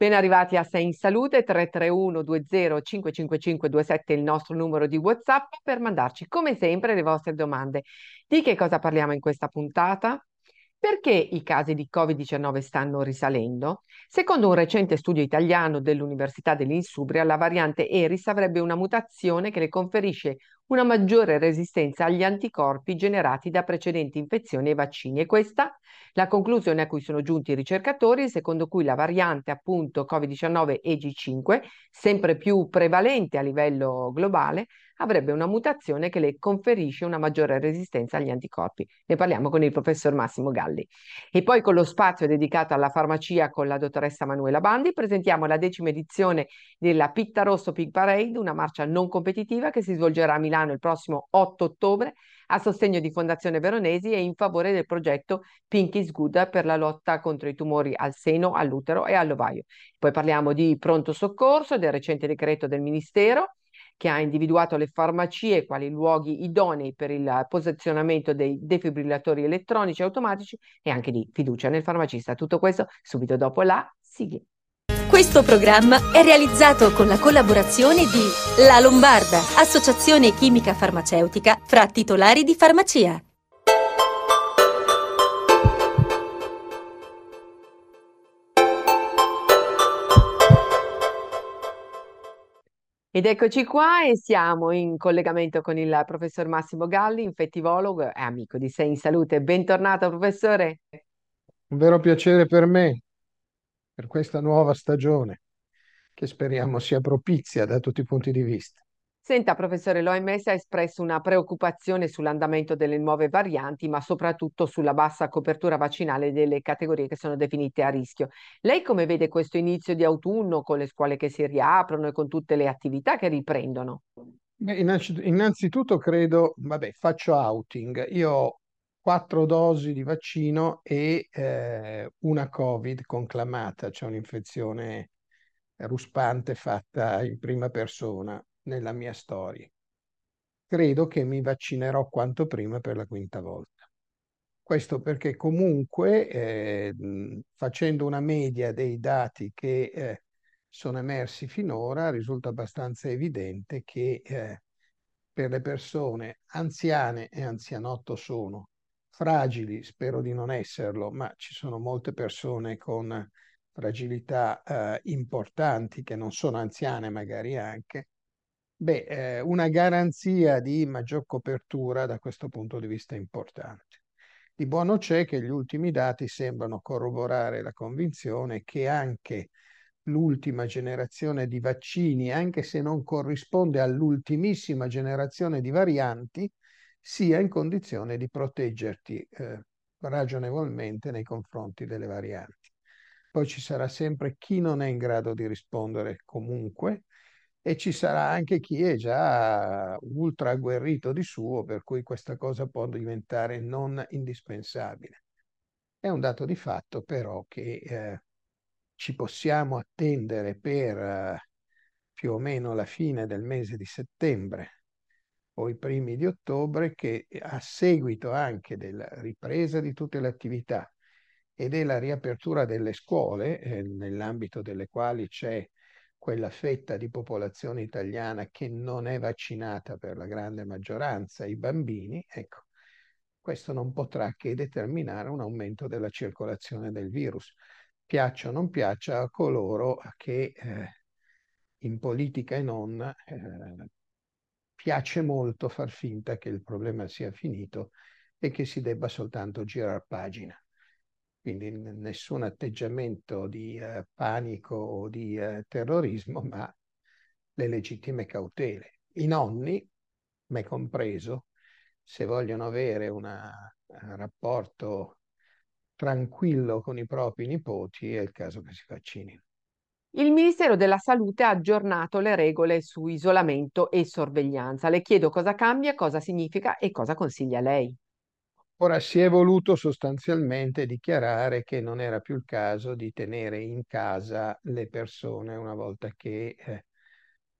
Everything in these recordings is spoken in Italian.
Ben arrivati a Sei in Salute 331 20 555 27 il nostro numero di WhatsApp per mandarci come sempre le vostre domande. Di che cosa parliamo in questa puntata? Perché i casi di Covid-19 stanno risalendo? Secondo un recente studio italiano dell'Università dell'Insubria, la variante Eris avrebbe una mutazione che le conferisce una maggiore resistenza agli anticorpi generati da precedenti infezioni e vaccini. E questa la conclusione a cui sono giunti i ricercatori, secondo cui la variante appunto Covid-19 EG5, sempre più prevalente a livello globale, avrebbe una mutazione che le conferisce una maggiore resistenza agli anticorpi. Ne parliamo con il professor Massimo Galli. E poi con lo spazio dedicato alla farmacia con la dottoressa Manuela Bandi presentiamo la decima edizione della Pitta Rosso Pig Parade, una marcia non competitiva che si svolgerà a Milano il prossimo 8 ottobre a sostegno di Fondazione Veronesi e in favore del progetto Pink is Good per la lotta contro i tumori al seno, all'utero e all'ovaio. Poi parliamo di pronto soccorso, del recente decreto del Ministero che ha individuato le farmacie quali luoghi idonei per il posizionamento dei defibrillatori elettronici automatici e anche di fiducia nel farmacista. Tutto questo subito dopo la sigla. Questo programma è realizzato con la collaborazione di La Lombarda, associazione chimica farmaceutica fra titolari di farmacia. Ed eccoci qua e siamo in collegamento con il professor Massimo Galli, infettivologo e amico di Sei in Salute. Bentornato professore. Un vero piacere per me, per questa nuova stagione, che speriamo sia propizia da tutti i punti di vista. Senta, professore, l'OMS ha espresso una preoccupazione sull'andamento delle nuove varianti, ma soprattutto sulla bassa copertura vaccinale delle categorie che sono definite a rischio. Lei come vede questo inizio di autunno con le scuole che si riaprono e con tutte le attività che riprendono? Beh, innanzitutto credo, vabbè, faccio outing. Io ho quattro dosi di vaccino e eh, una Covid conclamata, cioè un'infezione ruspante fatta in prima persona nella mia storia. Credo che mi vaccinerò quanto prima per la quinta volta. Questo perché comunque, eh, facendo una media dei dati che eh, sono emersi finora, risulta abbastanza evidente che eh, per le persone anziane e anzianotto sono fragili, spero di non esserlo, ma ci sono molte persone con fragilità eh, importanti che non sono anziane magari anche, Beh, eh, una garanzia di maggior copertura da questo punto di vista è importante. Di buono c'è che gli ultimi dati sembrano corroborare la convinzione che anche l'ultima generazione di vaccini, anche se non corrisponde all'ultimissima generazione di varianti, sia in condizione di proteggerti eh, ragionevolmente nei confronti delle varianti. Poi ci sarà sempre chi non è in grado di rispondere comunque, e ci sarà anche chi è già ultra agguerrito di suo, per cui questa cosa può diventare non indispensabile. È un dato di fatto però che eh, ci possiamo attendere per eh, più o meno la fine del mese di settembre o i primi di ottobre che a seguito anche della ripresa di tutte le attività e della riapertura delle scuole, eh, nell'ambito delle quali c'è quella fetta di popolazione italiana che non è vaccinata per la grande maggioranza, i bambini, ecco, questo non potrà che determinare un aumento della circolazione del virus. Piaccia o non piaccia a coloro che eh, in politica e non eh, piace molto far finta che il problema sia finito e che si debba soltanto girare pagina quindi nessun atteggiamento di eh, panico o di eh, terrorismo, ma le legittime cautele. I nonni, me compreso, se vogliono avere un uh, rapporto tranquillo con i propri nipoti, è il caso che si vaccinino. Il Ministero della Salute ha aggiornato le regole su isolamento e sorveglianza. Le chiedo cosa cambia, cosa significa e cosa consiglia lei. Ora si è voluto sostanzialmente dichiarare che non era più il caso di tenere in casa le persone una volta che eh,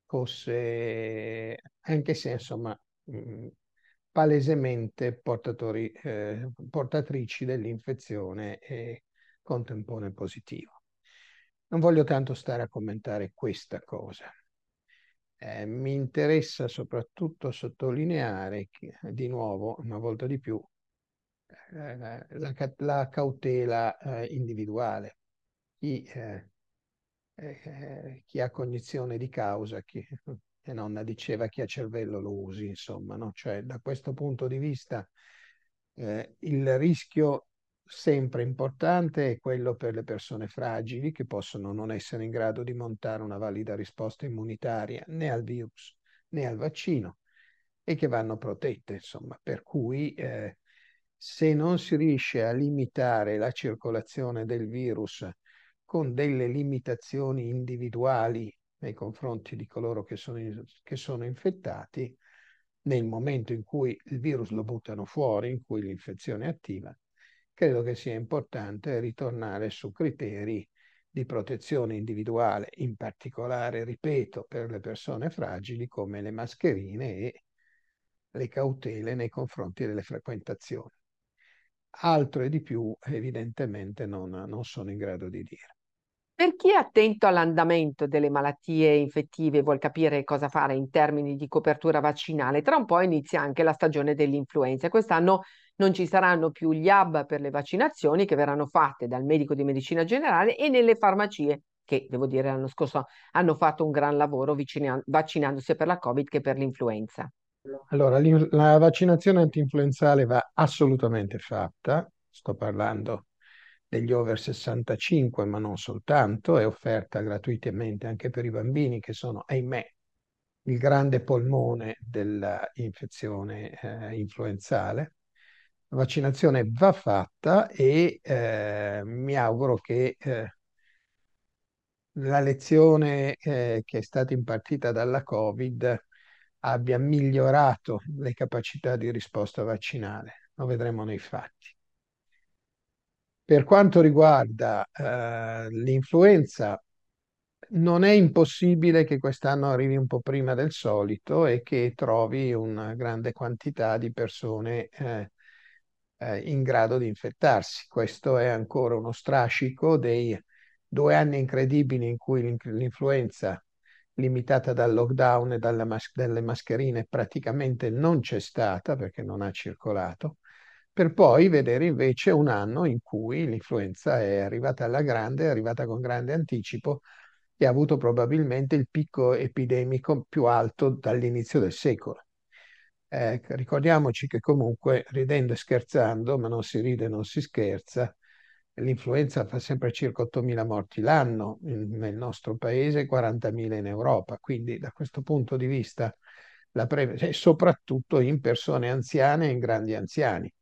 fosse, anche se insomma mh, mm, palesemente portatori, eh, portatrici dell'infezione e con tampone positivo. non voglio tanto stare a commentare questa cosa. Eh, mi interessa soprattutto sottolineare che, di nuovo, una volta di più, la, la, cautela eh, individuale. Chi, eh, eh, chi, ha cognizione di causa, chi, mia nonna diceva chi ha cervello lo usi, insomma, no? Cioè, da questo punto di vista eh, il rischio sempre importante è quello per le persone fragili che possono non essere in grado di montare una valida risposta immunitaria né al virus né al vaccino e che vanno protette, insomma, per cui eh, se non si riesce a limitare la circolazione del virus con delle limitazioni individuali nei confronti di coloro che sono, che sono infettati, nel momento in cui il virus lo buttano fuori, in cui l'infezione è attiva, credo che sia importante ritornare su criteri di protezione individuale, in particolare, ripeto, per le persone fragili come le mascherine e le cautele nei confronti delle frequentazioni. Altro e di più evidentemente non, non sono in grado di dire. Per chi è attento all'andamento delle malattie infettive e vuol capire cosa fare in termini di copertura vaccinale, tra un po' inizia anche la stagione dell'influenza. Quest'anno non ci saranno più gli hub per le vaccinazioni che verranno fatte dal medico di medicina generale e nelle farmacie che, devo dire, l'anno scorso hanno fatto un gran lavoro vaccinandosi per la Covid che per l'influenza. Allora, la vaccinazione antinfluenzale va assolutamente fatta, sto parlando degli over 65, ma non soltanto, è offerta gratuitamente anche per i bambini che sono, ahimè, il grande polmone dell'infezione eh, influenzale. La vaccinazione va fatta e eh, mi auguro che eh, la lezione eh, che è stata impartita dalla Covid abbia migliorato le capacità di risposta vaccinale. Lo vedremo nei fatti. Per quanto riguarda eh, l'influenza, non è impossibile che quest'anno arrivi un po' prima del solito e che trovi una grande quantità di persone eh, eh, in grado di infettarsi. Questo è ancora uno strascico dei due anni incredibili in cui l'influenza limitata dal lockdown e mas- dalle mascherine praticamente non c'è stata perché non ha circolato, per poi vedere invece un anno in cui l'influenza è arrivata alla grande, è arrivata con grande anticipo e ha avuto probabilmente il picco epidemico più alto dall'inizio del secolo. Eh, ricordiamoci che comunque, ridendo e scherzando, ma non si ride, non si scherza, l'influenza fa sempre circa 8.000 morti l'anno nel nostro paese, 40.000 in Europa, quindi da questo punto di vista, la pre- soprattutto in persone anziane e in grandi anziani.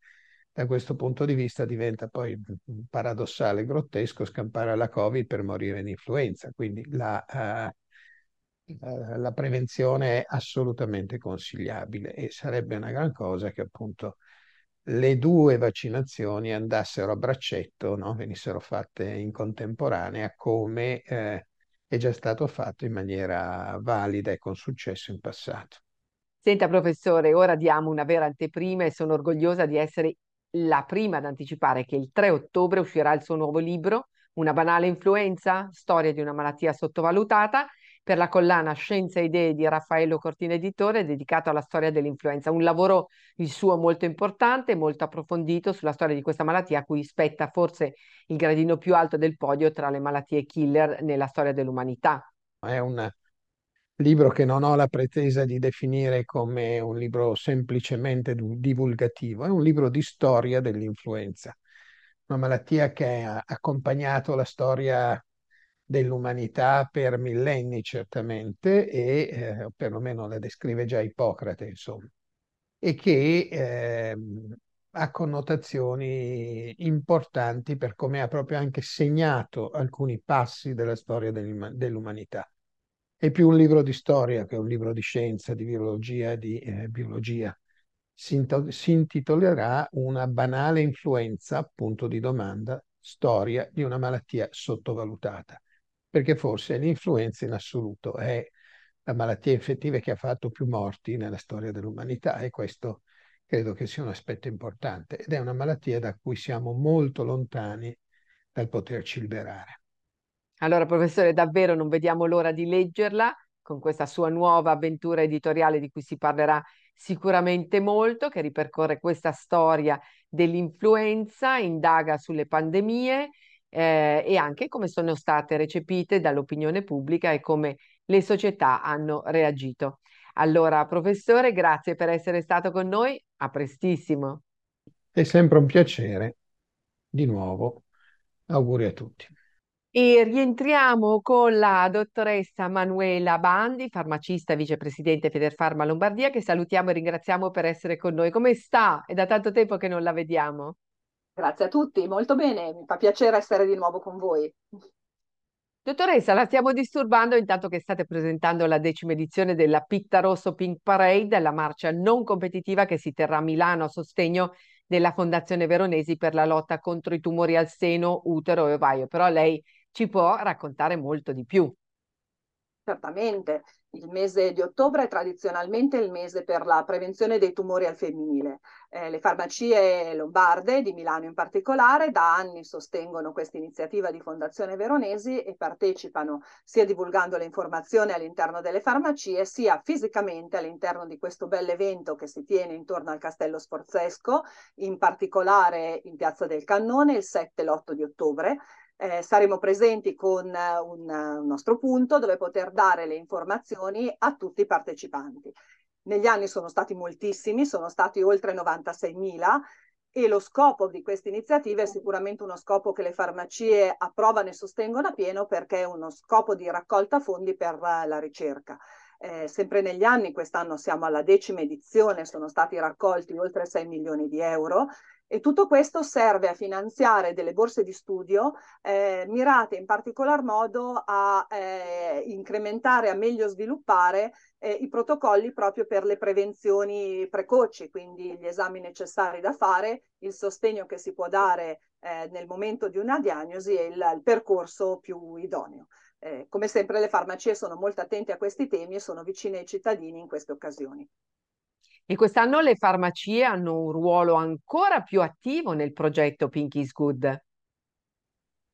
Da questo punto di vista diventa poi paradossale, grottesco scampare alla Covid per morire in influenza, quindi la, uh, la prevenzione è assolutamente consigliabile e sarebbe una gran cosa che appunto le due vaccinazioni andassero a braccetto, no? venissero fatte in contemporanea come eh, è già stato fatto in maniera valida e con successo in passato. Senta professore, ora diamo una vera anteprima e sono orgogliosa di essere la prima ad anticipare che il 3 ottobre uscirà il suo nuovo libro, Una banale influenza, storia di una malattia sottovalutata, per la collana Scienza e Idee di Raffaello Cortina Editore dedicato alla storia dell'influenza. Un lavoro il suo molto importante, molto approfondito sulla storia di questa malattia a cui spetta forse il gradino più alto del podio tra le malattie killer nella storia dell'umanità. È un libro che non ho la pretesa di definire come un libro semplicemente divulgativo, è un libro di storia dell'influenza, una malattia che ha accompagnato la storia dell'umanità per millenni certamente, e eh, perlomeno la descrive già Ippocrate, insomma, e che eh, ha connotazioni importanti per come ha proprio anche segnato alcuni passi della storia dell'umanità. È più un libro di storia che un libro di scienza, di biologia e di eh, biologia. Si, si intitolerà Una banale influenza, punto di domanda, storia di una malattia sottovalutata perché forse l'influenza in assoluto è la malattia infettiva che ha fatto più morti nella storia dell'umanità e questo credo che sia un aspetto importante ed è una malattia da cui siamo molto lontani dal poterci liberare. Allora, professore, davvero non vediamo l'ora di leggerla con questa sua nuova avventura editoriale di cui si parlerà sicuramente molto, che ripercorre questa storia dell'influenza, indaga sulle pandemie eh, e anche come sono state recepite dall'opinione pubblica e come le società hanno reagito. Allora, professore, grazie per essere stato con noi, a prestissimo. È sempre un piacere. Di nuovo, auguri a tutti. E rientriamo con la dottoressa Manuela Bandi, farmacista e vicepresidente Federfarma Lombardia, che salutiamo e ringraziamo per essere con noi. Come sta? È da tanto tempo che non la vediamo. Grazie a tutti, molto bene, mi fa piacere essere di nuovo con voi. Dottoressa, la stiamo disturbando intanto che state presentando la decima edizione della Pitta Rosso Pink Parade, la marcia non competitiva che si terrà a Milano a sostegno della Fondazione Veronesi per la lotta contro i tumori al seno, utero e ovaio. Però lei ci può raccontare molto di più. Certamente, il mese di ottobre è tradizionalmente il mese per la prevenzione dei tumori al femminile. Eh, le farmacie lombarde, di Milano in particolare, da anni sostengono questa iniziativa di Fondazione Veronesi e partecipano sia divulgando le informazioni all'interno delle farmacie, sia fisicamente all'interno di questo bell'evento che si tiene intorno al Castello Sforzesco, in particolare in Piazza del Cannone il 7 e l'8 di ottobre eh, saremo presenti con uh, un, un nostro punto dove poter dare le informazioni a tutti i partecipanti. Negli anni sono stati moltissimi, sono stati oltre 96.000 e lo scopo di questa iniziativa è sicuramente uno scopo che le farmacie approvano e sostengono a pieno perché è uno scopo di raccolta fondi per la ricerca. Eh, sempre negli anni, quest'anno siamo alla decima edizione, sono stati raccolti oltre 6 milioni di euro e tutto questo serve a finanziare delle borse di studio eh, mirate in particolar modo a eh, incrementare, a meglio sviluppare eh, i protocolli proprio per le prevenzioni precoci, quindi gli esami necessari da fare, il sostegno che si può dare eh, nel momento di una diagnosi e il, il percorso più idoneo. Eh, come sempre le farmacie sono molto attente a questi temi e sono vicine ai cittadini in queste occasioni. E quest'anno le farmacie hanno un ruolo ancora più attivo nel progetto Pink is Good.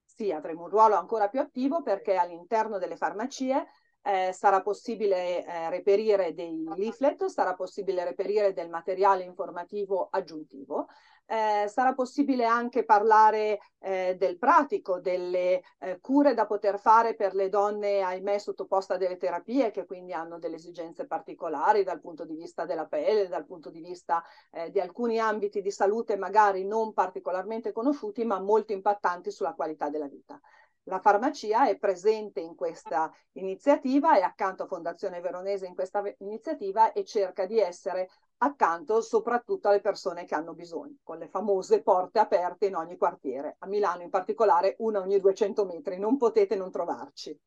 Sì, avremo un ruolo ancora più attivo perché all'interno delle farmacie eh, sarà possibile eh, reperire dei leaflet, sarà possibile reperire del materiale informativo aggiuntivo eh, sarà possibile anche parlare eh, del pratico, delle eh, cure da poter fare per le donne, ahimè, sottoposte a delle terapie che quindi hanno delle esigenze particolari dal punto di vista della pelle, dal punto di vista eh, di alcuni ambiti di salute magari non particolarmente conosciuti, ma molto impattanti sulla qualità della vita. La farmacia è presente in questa iniziativa e accanto a Fondazione Veronese in questa iniziativa e cerca di essere accanto soprattutto alle persone che hanno bisogno, con le famose porte aperte in ogni quartiere. A Milano in particolare una ogni 200 metri, non potete non trovarci.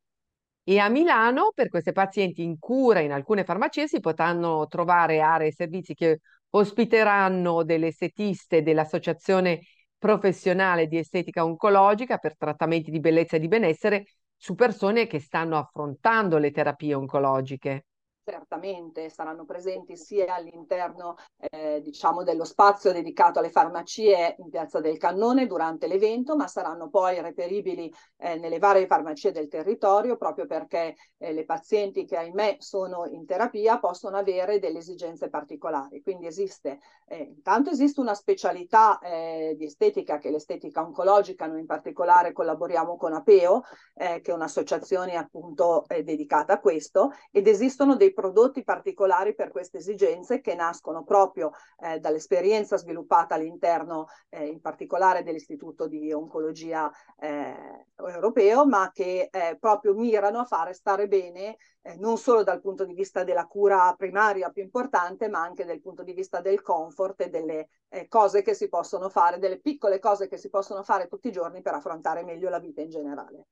E a Milano, per queste pazienti in cura in alcune farmacie, si potranno trovare aree e servizi che ospiteranno delle estetiste dell'Associazione Professionale di Estetica Oncologica per trattamenti di bellezza e di benessere su persone che stanno affrontando le terapie oncologiche certamente saranno presenti sia all'interno eh, diciamo dello spazio dedicato alle farmacie in Piazza del Cannone durante l'evento, ma saranno poi reperibili eh, nelle varie farmacie del territorio proprio perché eh, le pazienti che ahimè sono in terapia possono avere delle esigenze particolari. Quindi esiste, eh, intanto esiste una specialità eh, di estetica che è l'estetica oncologica, noi in particolare collaboriamo con Apeo, eh, che è un'associazione appunto dedicata a questo, ed esistono dei prodotti particolari per queste esigenze che nascono proprio eh, dall'esperienza sviluppata all'interno eh, in particolare dell'Istituto di Oncologia eh, Europeo, ma che eh, proprio mirano a fare stare bene eh, non solo dal punto di vista della cura primaria più importante, ma anche dal punto di vista del comfort e delle eh, cose che si possono fare, delle piccole cose che si possono fare tutti i giorni per affrontare meglio la vita in generale.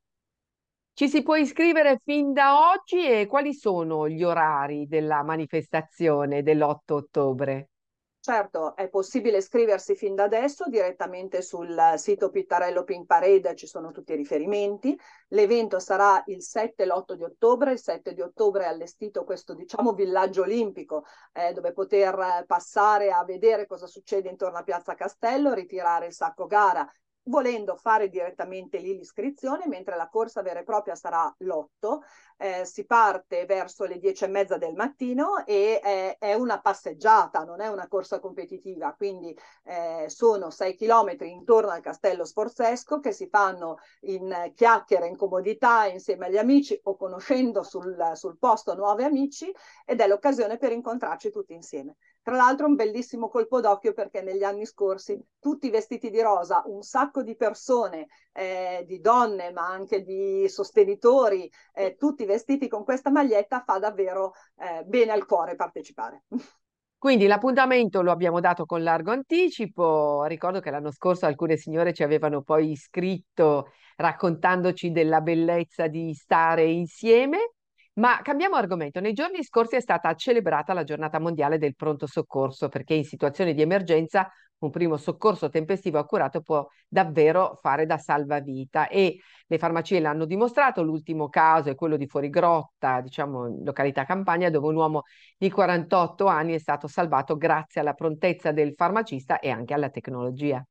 Ci si può iscrivere fin da oggi e quali sono gli orari della manifestazione dell'8 ottobre? Certo, è possibile iscriversi fin da adesso direttamente sul sito Pittarello Pink Parade, ci sono tutti i riferimenti. L'evento sarà il 7 e l'8 di ottobre. Il 7 di ottobre è allestito questo, diciamo, villaggio olimpico eh, dove poter passare a vedere cosa succede intorno a Piazza Castello, ritirare il sacco gara volendo fare direttamente lì l'iscrizione, mentre la corsa vera e propria sarà l'8. Eh, si parte verso le 10 e mezza del mattino e è, è una passeggiata, non è una corsa competitiva, quindi eh, sono 6 chilometri intorno al castello sforzesco che si fanno in chiacchiere, in comodità insieme agli amici o conoscendo sul, sul posto nuovi amici ed è l'occasione per incontrarci tutti insieme. Tra l'altro un bellissimo colpo d'occhio perché negli anni scorsi tutti vestiti di rosa, un sacco di persone, eh, di donne ma anche di sostenitori, eh, tutti vestiti con questa maglietta fa davvero eh, bene al cuore partecipare. Quindi l'appuntamento lo abbiamo dato con largo anticipo. Ricordo che l'anno scorso alcune signore ci avevano poi iscritto raccontandoci della bellezza di stare insieme. Ma cambiamo argomento. Nei giorni scorsi è stata celebrata la giornata mondiale del pronto soccorso perché in situazioni di emergenza un primo soccorso tempestivo accurato può davvero fare da salvavita e le farmacie l'hanno dimostrato. L'ultimo caso è quello di Fuorigrotta, diciamo in località Campania, dove un uomo di 48 anni è stato salvato grazie alla prontezza del farmacista e anche alla tecnologia.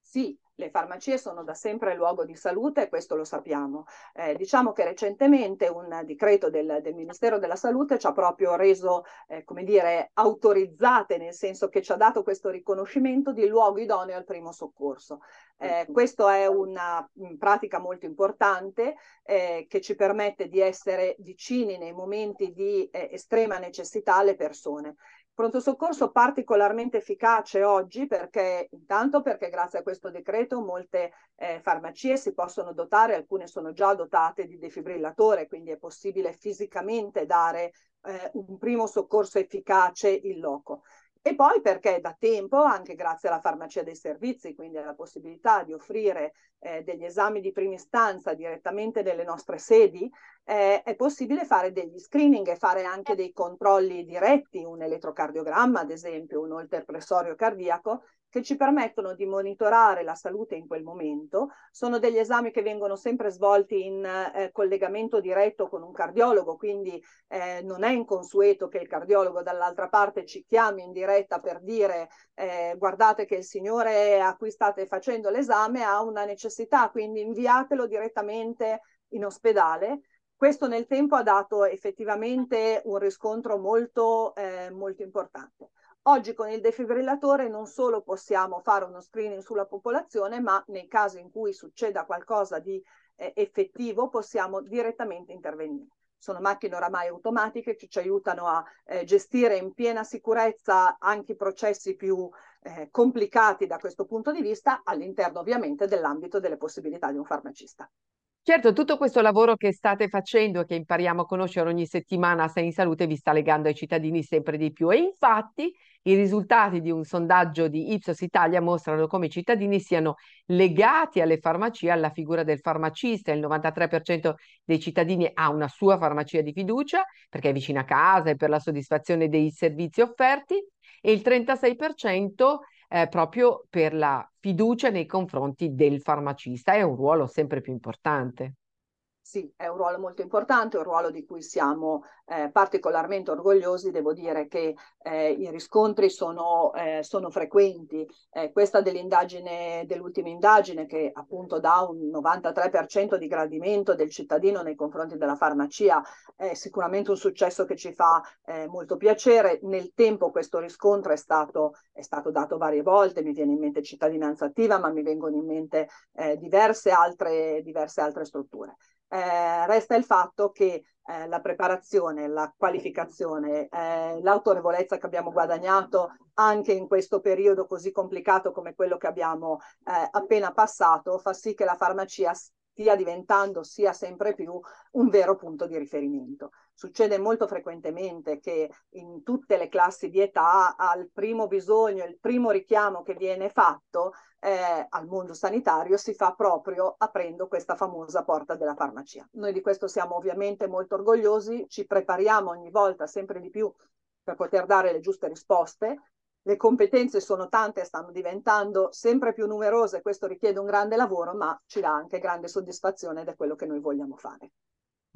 Sì, le farmacie sono da sempre luogo di salute e questo lo sappiamo. Eh, diciamo che recentemente un decreto del, del, Ministero della Salute ci ha proprio reso, eh, come dire, autorizzate, nel senso che ci ha dato questo riconoscimento di luogo idoneo al primo soccorso. Eh, questa è una pratica molto importante eh, che ci permette di essere vicini nei momenti di eh, estrema necessità alle persone. Pronto soccorso particolarmente efficace oggi perché intanto perché grazie a questo decreto molte eh, farmacie si possono dotare, alcune sono già dotate di defibrillatore, quindi è possibile fisicamente dare eh, un primo soccorso efficace in loco. E poi perché da tempo, anche grazie alla farmacia dei servizi, quindi alla possibilità di offrire eh, degli esami di prima istanza direttamente nelle nostre sedi, eh, è possibile fare degli screening e fare anche dei controlli diretti, un elettrocardiogramma ad esempio, un olterpressorio cardiaco, che ci permettono di monitorare la salute in quel momento. Sono degli esami che vengono sempre svolti in eh, collegamento diretto con un cardiologo, quindi eh, non è inconsueto che il cardiologo dall'altra parte ci chiami in diretta per dire eh, guardate che il signore a cui state facendo l'esame ha una necessità, quindi inviatelo direttamente in ospedale. Questo nel tempo ha dato effettivamente un riscontro molto, eh, molto importante. Oggi con il defibrillatore non solo possiamo fare uno screening sulla popolazione, ma nei casi in cui succeda qualcosa di eh, effettivo possiamo direttamente intervenire. Sono macchine oramai automatiche che ci aiutano a eh, gestire in piena sicurezza anche i processi più eh, complicati da questo punto di vista, all'interno ovviamente dell'ambito delle possibilità di un farmacista. Certo, tutto questo lavoro che state facendo e che impariamo a conoscere ogni settimana a Sei in Salute vi sta legando ai cittadini sempre di più e infatti i risultati di un sondaggio di Ipsos Italia mostrano come i cittadini siano legati alle farmacie, alla figura del farmacista. Il 93% dei cittadini ha una sua farmacia di fiducia perché è vicina a casa e per la soddisfazione dei servizi offerti e il 36% eh, proprio per la fiducia nei confronti del farmacista. È un ruolo sempre più importante. Sì, è un ruolo molto importante, un ruolo di cui siamo eh, particolarmente orgogliosi. Devo dire che eh, i riscontri sono, eh, sono frequenti. Eh, questa dell'indagine, dell'ultima indagine, che appunto dà un 93% di gradimento del cittadino nei confronti della farmacia, è sicuramente un successo che ci fa eh, molto piacere. Nel tempo questo riscontro è stato, è stato, dato varie volte, mi viene in mente cittadinanza attiva, ma mi vengono in mente eh, diverse altre, diverse altre strutture eh, resta il fatto che eh, la preparazione, la qualificazione, eh, l'autorevolezza che abbiamo guadagnato anche in questo periodo così complicato come quello che abbiamo eh, appena passato fa sì che la farmacia stia diventando sia sempre più un vero punto di riferimento. Succede molto frequentemente che in tutte le classi di età al primo bisogno, il primo richiamo che viene fatto eh, al mondo sanitario si fa proprio aprendo questa famosa porta della farmacia. Noi di questo siamo ovviamente molto orgogliosi, ci prepariamo ogni volta sempre di più per poter dare le giuste risposte le competenze sono tante stanno diventando sempre più numerose, questo richiede un grande lavoro, ma ci dà anche grande soddisfazione ed è quello che noi vogliamo fare.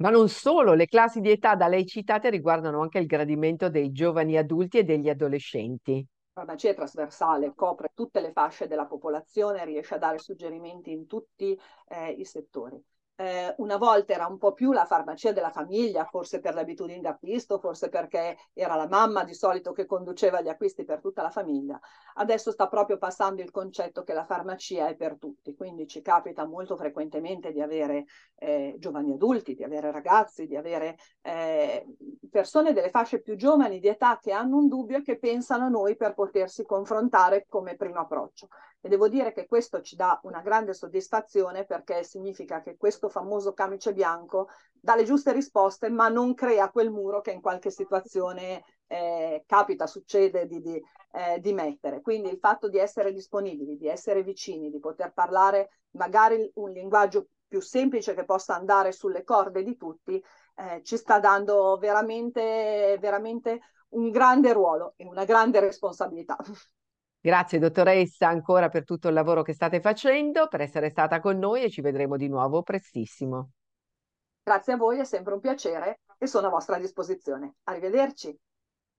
Ma non solo, le classi di età da lei citate riguardano anche il gradimento dei giovani adulti e degli adolescenti. farmacia è trasversale, copre tutte le fasce della popolazione, riesce a dare suggerimenti in tutti eh, i settori eh, una volta era un po' più la farmacia della famiglia, forse per le abitudini d'acquisto, forse perché era la mamma di solito che conduceva gli acquisti per tutta la famiglia. Adesso sta proprio passando il concetto che la farmacia è per tutti, quindi ci capita molto frequentemente di avere eh, giovani adulti, di avere ragazzi, di avere eh, persone delle fasce più giovani di età che hanno un dubbio e che pensano a noi per potersi confrontare come primo approccio. E devo dire che questo ci dà una grande soddisfazione perché significa che questo famoso camice bianco dà le giuste risposte, ma non crea quel muro che in qualche situazione eh, capita, succede di, di, eh, di, mettere. Quindi il fatto di essere disponibili, di essere vicini, di poter parlare magari un linguaggio più semplice che possa andare sulle corde di tutti, eh, ci sta dando veramente, veramente un grande ruolo e una grande responsabilità. Grazie dottoressa ancora per tutto il lavoro che state facendo, per essere stata con noi e ci vedremo di nuovo prestissimo. Grazie a voi, è sempre un piacere e sono a vostra disposizione. Arrivederci.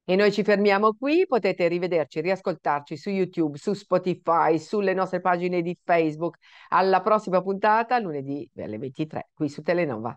E noi ci fermiamo qui, potete rivederci, riascoltarci su YouTube, su Spotify, sulle nostre pagine di Facebook. Alla prossima puntata, lunedì alle 23, qui su Telenova.